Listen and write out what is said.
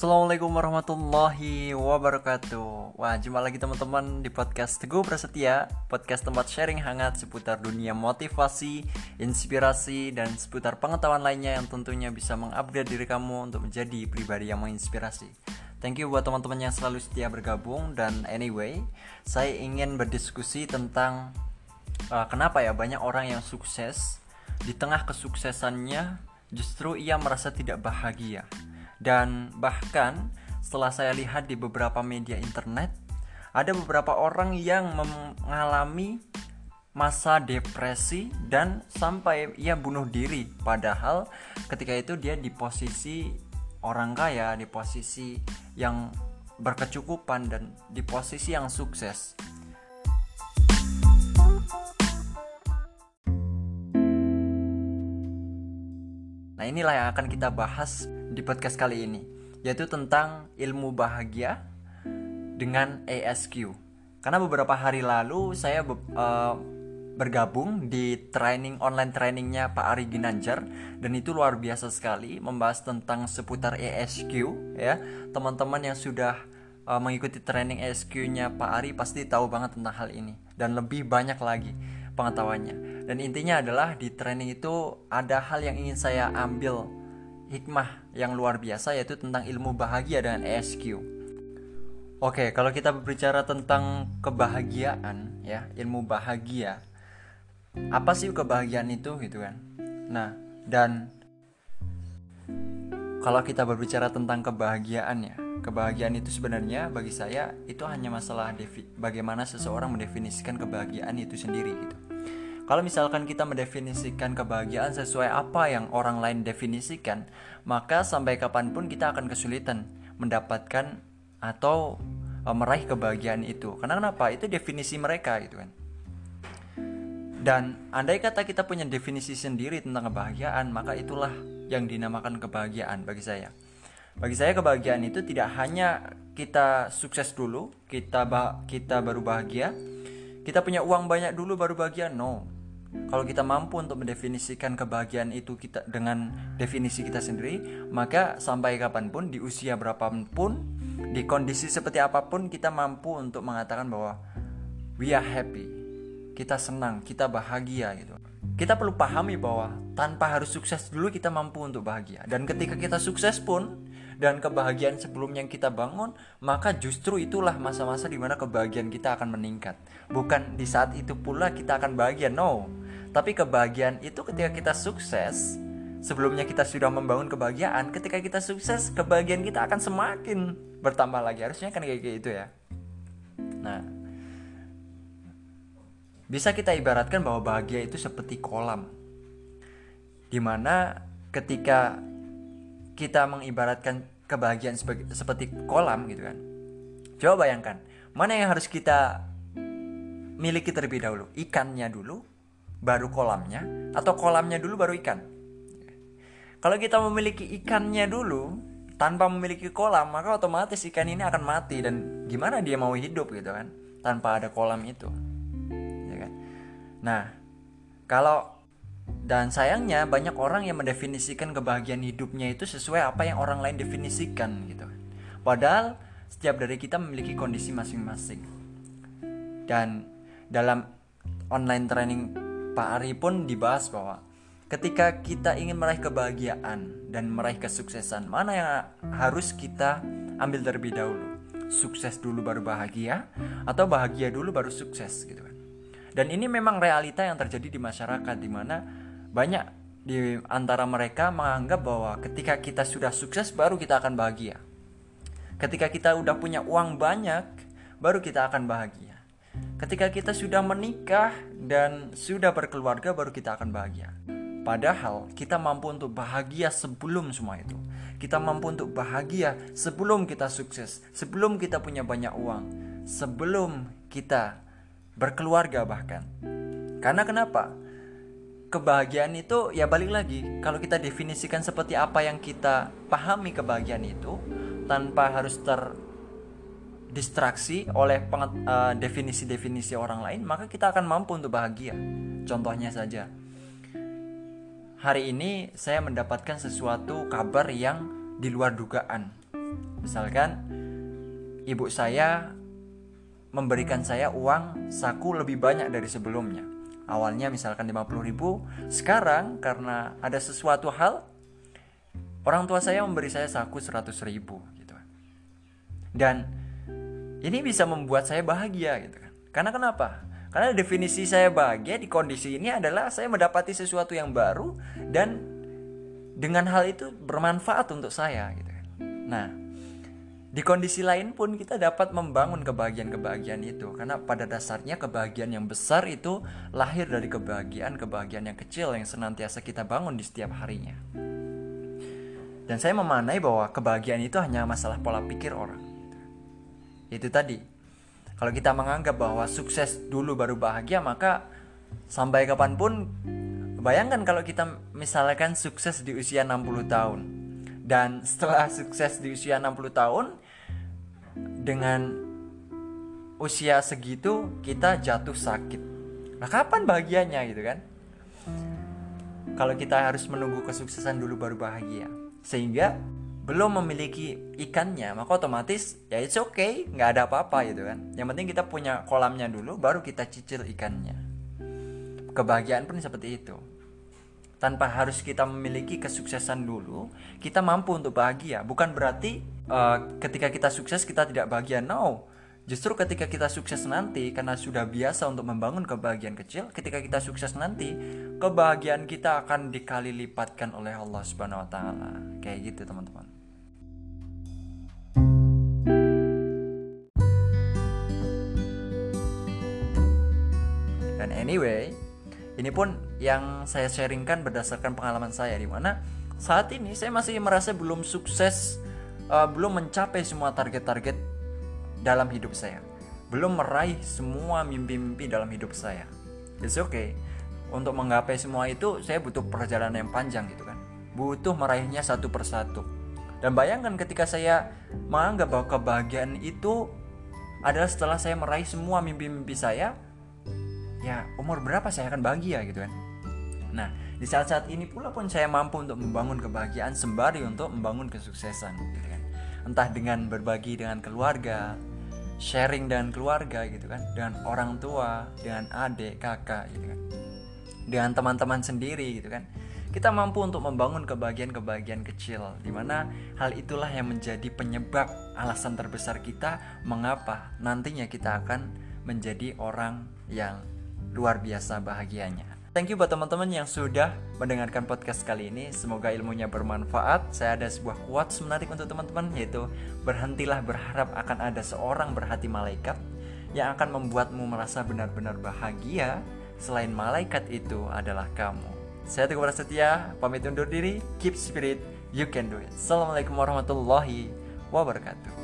Assalamualaikum warahmatullahi wabarakatuh. Wah jumpa lagi teman-teman di podcast Teguh Prasetya Podcast tempat sharing hangat seputar dunia motivasi, inspirasi, dan seputar pengetahuan lainnya Yang tentunya bisa mengupgrade diri kamu untuk menjadi pribadi yang menginspirasi. Thank you buat teman-teman yang selalu setia bergabung Dan anyway, saya ingin berdiskusi tentang uh, Kenapa ya banyak orang yang sukses Di tengah kesuksesannya justru ia merasa tidak bahagia dan bahkan setelah saya lihat di beberapa media internet, ada beberapa orang yang mengalami masa depresi dan sampai ia bunuh diri. Padahal ketika itu dia di posisi orang kaya, di posisi yang berkecukupan dan di posisi yang sukses. Nah, inilah yang akan kita bahas di podcast kali ini, yaitu tentang ilmu bahagia dengan ASQ. Karena beberapa hari lalu saya uh, bergabung di training online trainingnya Pak Ari Ginanjar dan itu luar biasa sekali membahas tentang seputar ASQ ya. Teman-teman yang sudah uh, mengikuti training ASQ-nya Pak Ari pasti tahu banget tentang hal ini dan lebih banyak lagi pengetahuannya. Dan intinya adalah di training itu ada hal yang ingin saya ambil hikmah yang luar biasa yaitu tentang ilmu bahagia dengan ESQ. Oke, kalau kita berbicara tentang kebahagiaan ya, ilmu bahagia. Apa sih kebahagiaan itu gitu kan? Nah, dan kalau kita berbicara tentang kebahagiaan ya, kebahagiaan itu sebenarnya bagi saya itu hanya masalah bagaimana seseorang mendefinisikan kebahagiaan itu sendiri gitu. Kalau misalkan kita mendefinisikan kebahagiaan sesuai apa yang orang lain definisikan, maka sampai kapan pun kita akan kesulitan mendapatkan atau uh, meraih kebahagiaan itu. Karena kenapa? Itu definisi mereka gitu kan. Dan andai kata kita punya definisi sendiri tentang kebahagiaan, maka itulah yang dinamakan kebahagiaan bagi saya. Bagi saya kebahagiaan itu tidak hanya kita sukses dulu, kita ba kita baru bahagia, kita punya uang banyak dulu baru bahagia. No, kalau kita mampu untuk mendefinisikan kebahagiaan itu kita dengan definisi kita sendiri, maka sampai kapan pun di usia berapapun, di kondisi seperti apa pun kita mampu untuk mengatakan bahwa we are happy. Kita senang, kita bahagia gitu. Kita perlu pahami bahwa tanpa harus sukses dulu kita mampu untuk bahagia. Dan ketika kita sukses pun dan kebahagiaan sebelumnya yang kita bangun, maka justru itulah masa-masa di mana kebahagiaan kita akan meningkat. Bukan di saat itu pula kita akan bahagia, no. Tapi kebahagiaan itu ketika kita sukses, sebelumnya kita sudah membangun kebahagiaan, ketika kita sukses, kebahagiaan kita akan semakin bertambah lagi. Harusnya kan kayak gitu ya. Nah, bisa kita ibaratkan bahwa bahagia itu seperti kolam. Di mana ketika kita mengibaratkan kebahagiaan sebagai, seperti kolam gitu kan. Coba bayangkan, mana yang harus kita miliki terlebih dahulu? Ikannya dulu, baru kolamnya, atau kolamnya dulu baru ikan? Kalau kita memiliki ikannya dulu, tanpa memiliki kolam, maka otomatis ikan ini akan mati dan gimana dia mau hidup gitu kan, tanpa ada kolam itu. Ya kan? Nah, kalau dan sayangnya banyak orang yang mendefinisikan kebahagiaan hidupnya itu sesuai apa yang orang lain definisikan gitu. Padahal setiap dari kita memiliki kondisi masing-masing. Dan dalam online training Pak Ari pun dibahas bahwa ketika kita ingin meraih kebahagiaan dan meraih kesuksesan, mana yang harus kita ambil terlebih dahulu? Sukses dulu baru bahagia atau bahagia dulu baru sukses gitu kan. Dan ini memang realita yang terjadi di masyarakat di mana banyak di antara mereka menganggap bahwa ketika kita sudah sukses baru kita akan bahagia. Ketika kita udah punya uang banyak baru kita akan bahagia. Ketika kita sudah menikah dan sudah berkeluarga baru kita akan bahagia. Padahal kita mampu untuk bahagia sebelum semua itu. Kita mampu untuk bahagia sebelum kita sukses, sebelum kita punya banyak uang, sebelum kita berkeluarga bahkan. Karena kenapa? Kebahagiaan itu ya balik lagi kalau kita definisikan seperti apa yang kita pahami kebahagiaan itu tanpa harus terdistraksi oleh uh, definisi-definisi orang lain maka kita akan mampu untuk bahagia. Contohnya saja. Hari ini saya mendapatkan sesuatu kabar yang di luar dugaan. Misalkan ibu saya memberikan saya uang saku lebih banyak dari sebelumnya. Awalnya misalkan 50 ribu, sekarang karena ada sesuatu hal, orang tua saya memberi saya saku 100 ribu gitu. Dan ini bisa membuat saya bahagia gitu kan. Karena kenapa? Karena definisi saya bahagia di kondisi ini adalah saya mendapati sesuatu yang baru dan dengan hal itu bermanfaat untuk saya gitu kan. Nah, di kondisi lain pun kita dapat membangun kebahagiaan-kebahagiaan itu karena pada dasarnya kebahagiaan yang besar itu lahir dari kebahagiaan-kebahagiaan yang kecil yang senantiasa kita bangun di setiap harinya. Dan saya memanai bahwa kebahagiaan itu hanya masalah pola pikir orang. Itu tadi. Kalau kita menganggap bahwa sukses dulu baru bahagia maka sampai kapan pun bayangkan kalau kita misalkan sukses di usia 60 tahun dan setelah sukses di usia 60 tahun dengan usia segitu kita jatuh sakit. Nah, kapan bahagianya gitu kan? Kalau kita harus menunggu kesuksesan dulu baru bahagia. Sehingga belum memiliki ikannya, maka otomatis ya it's okay, nggak ada apa-apa gitu kan. Yang penting kita punya kolamnya dulu, baru kita cicil ikannya. Kebahagiaan pun seperti itu tanpa harus kita memiliki kesuksesan dulu, kita mampu untuk bahagia. Bukan berarti uh, ketika kita sukses kita tidak bahagia. No. Justru ketika kita sukses nanti karena sudah biasa untuk membangun kebahagiaan kecil, ketika kita sukses nanti, kebahagiaan kita akan dikali lipatkan oleh Allah Subhanahu wa taala. Kayak gitu, teman-teman. Anyway, ini pun yang saya sharingkan berdasarkan pengalaman saya di mana saat ini saya masih merasa belum sukses, uh, belum mencapai semua target-target dalam hidup saya. Belum meraih semua mimpi-mimpi dalam hidup saya. It's okay. Untuk menggapai semua itu saya butuh perjalanan yang panjang gitu kan. Butuh meraihnya satu persatu. Dan bayangkan ketika saya menganggap bahwa kebahagiaan itu adalah setelah saya meraih semua mimpi-mimpi saya, ya umur berapa saya akan bahagia gitu kan? Nah di saat-saat ini pula pun saya mampu untuk membangun kebahagiaan sembari untuk membangun kesuksesan gitu kan? Entah dengan berbagi dengan keluarga sharing dengan keluarga gitu kan? Dengan orang tua dengan adik kakak gitu kan? Dengan teman-teman sendiri gitu kan? Kita mampu untuk membangun kebahagiaan-kebahagiaan kecil di mana hal itulah yang menjadi penyebab alasan terbesar kita mengapa nantinya kita akan menjadi orang yang luar biasa bahagianya. Thank you buat teman-teman yang sudah mendengarkan podcast kali ini. Semoga ilmunya bermanfaat. Saya ada sebuah quotes menarik untuk teman-teman yaitu berhentilah berharap akan ada seorang berhati malaikat yang akan membuatmu merasa benar-benar bahagia selain malaikat itu adalah kamu. Saya Teguh Prasetya, pamit undur diri. Keep spirit, you can do it. Assalamualaikum warahmatullahi wabarakatuh.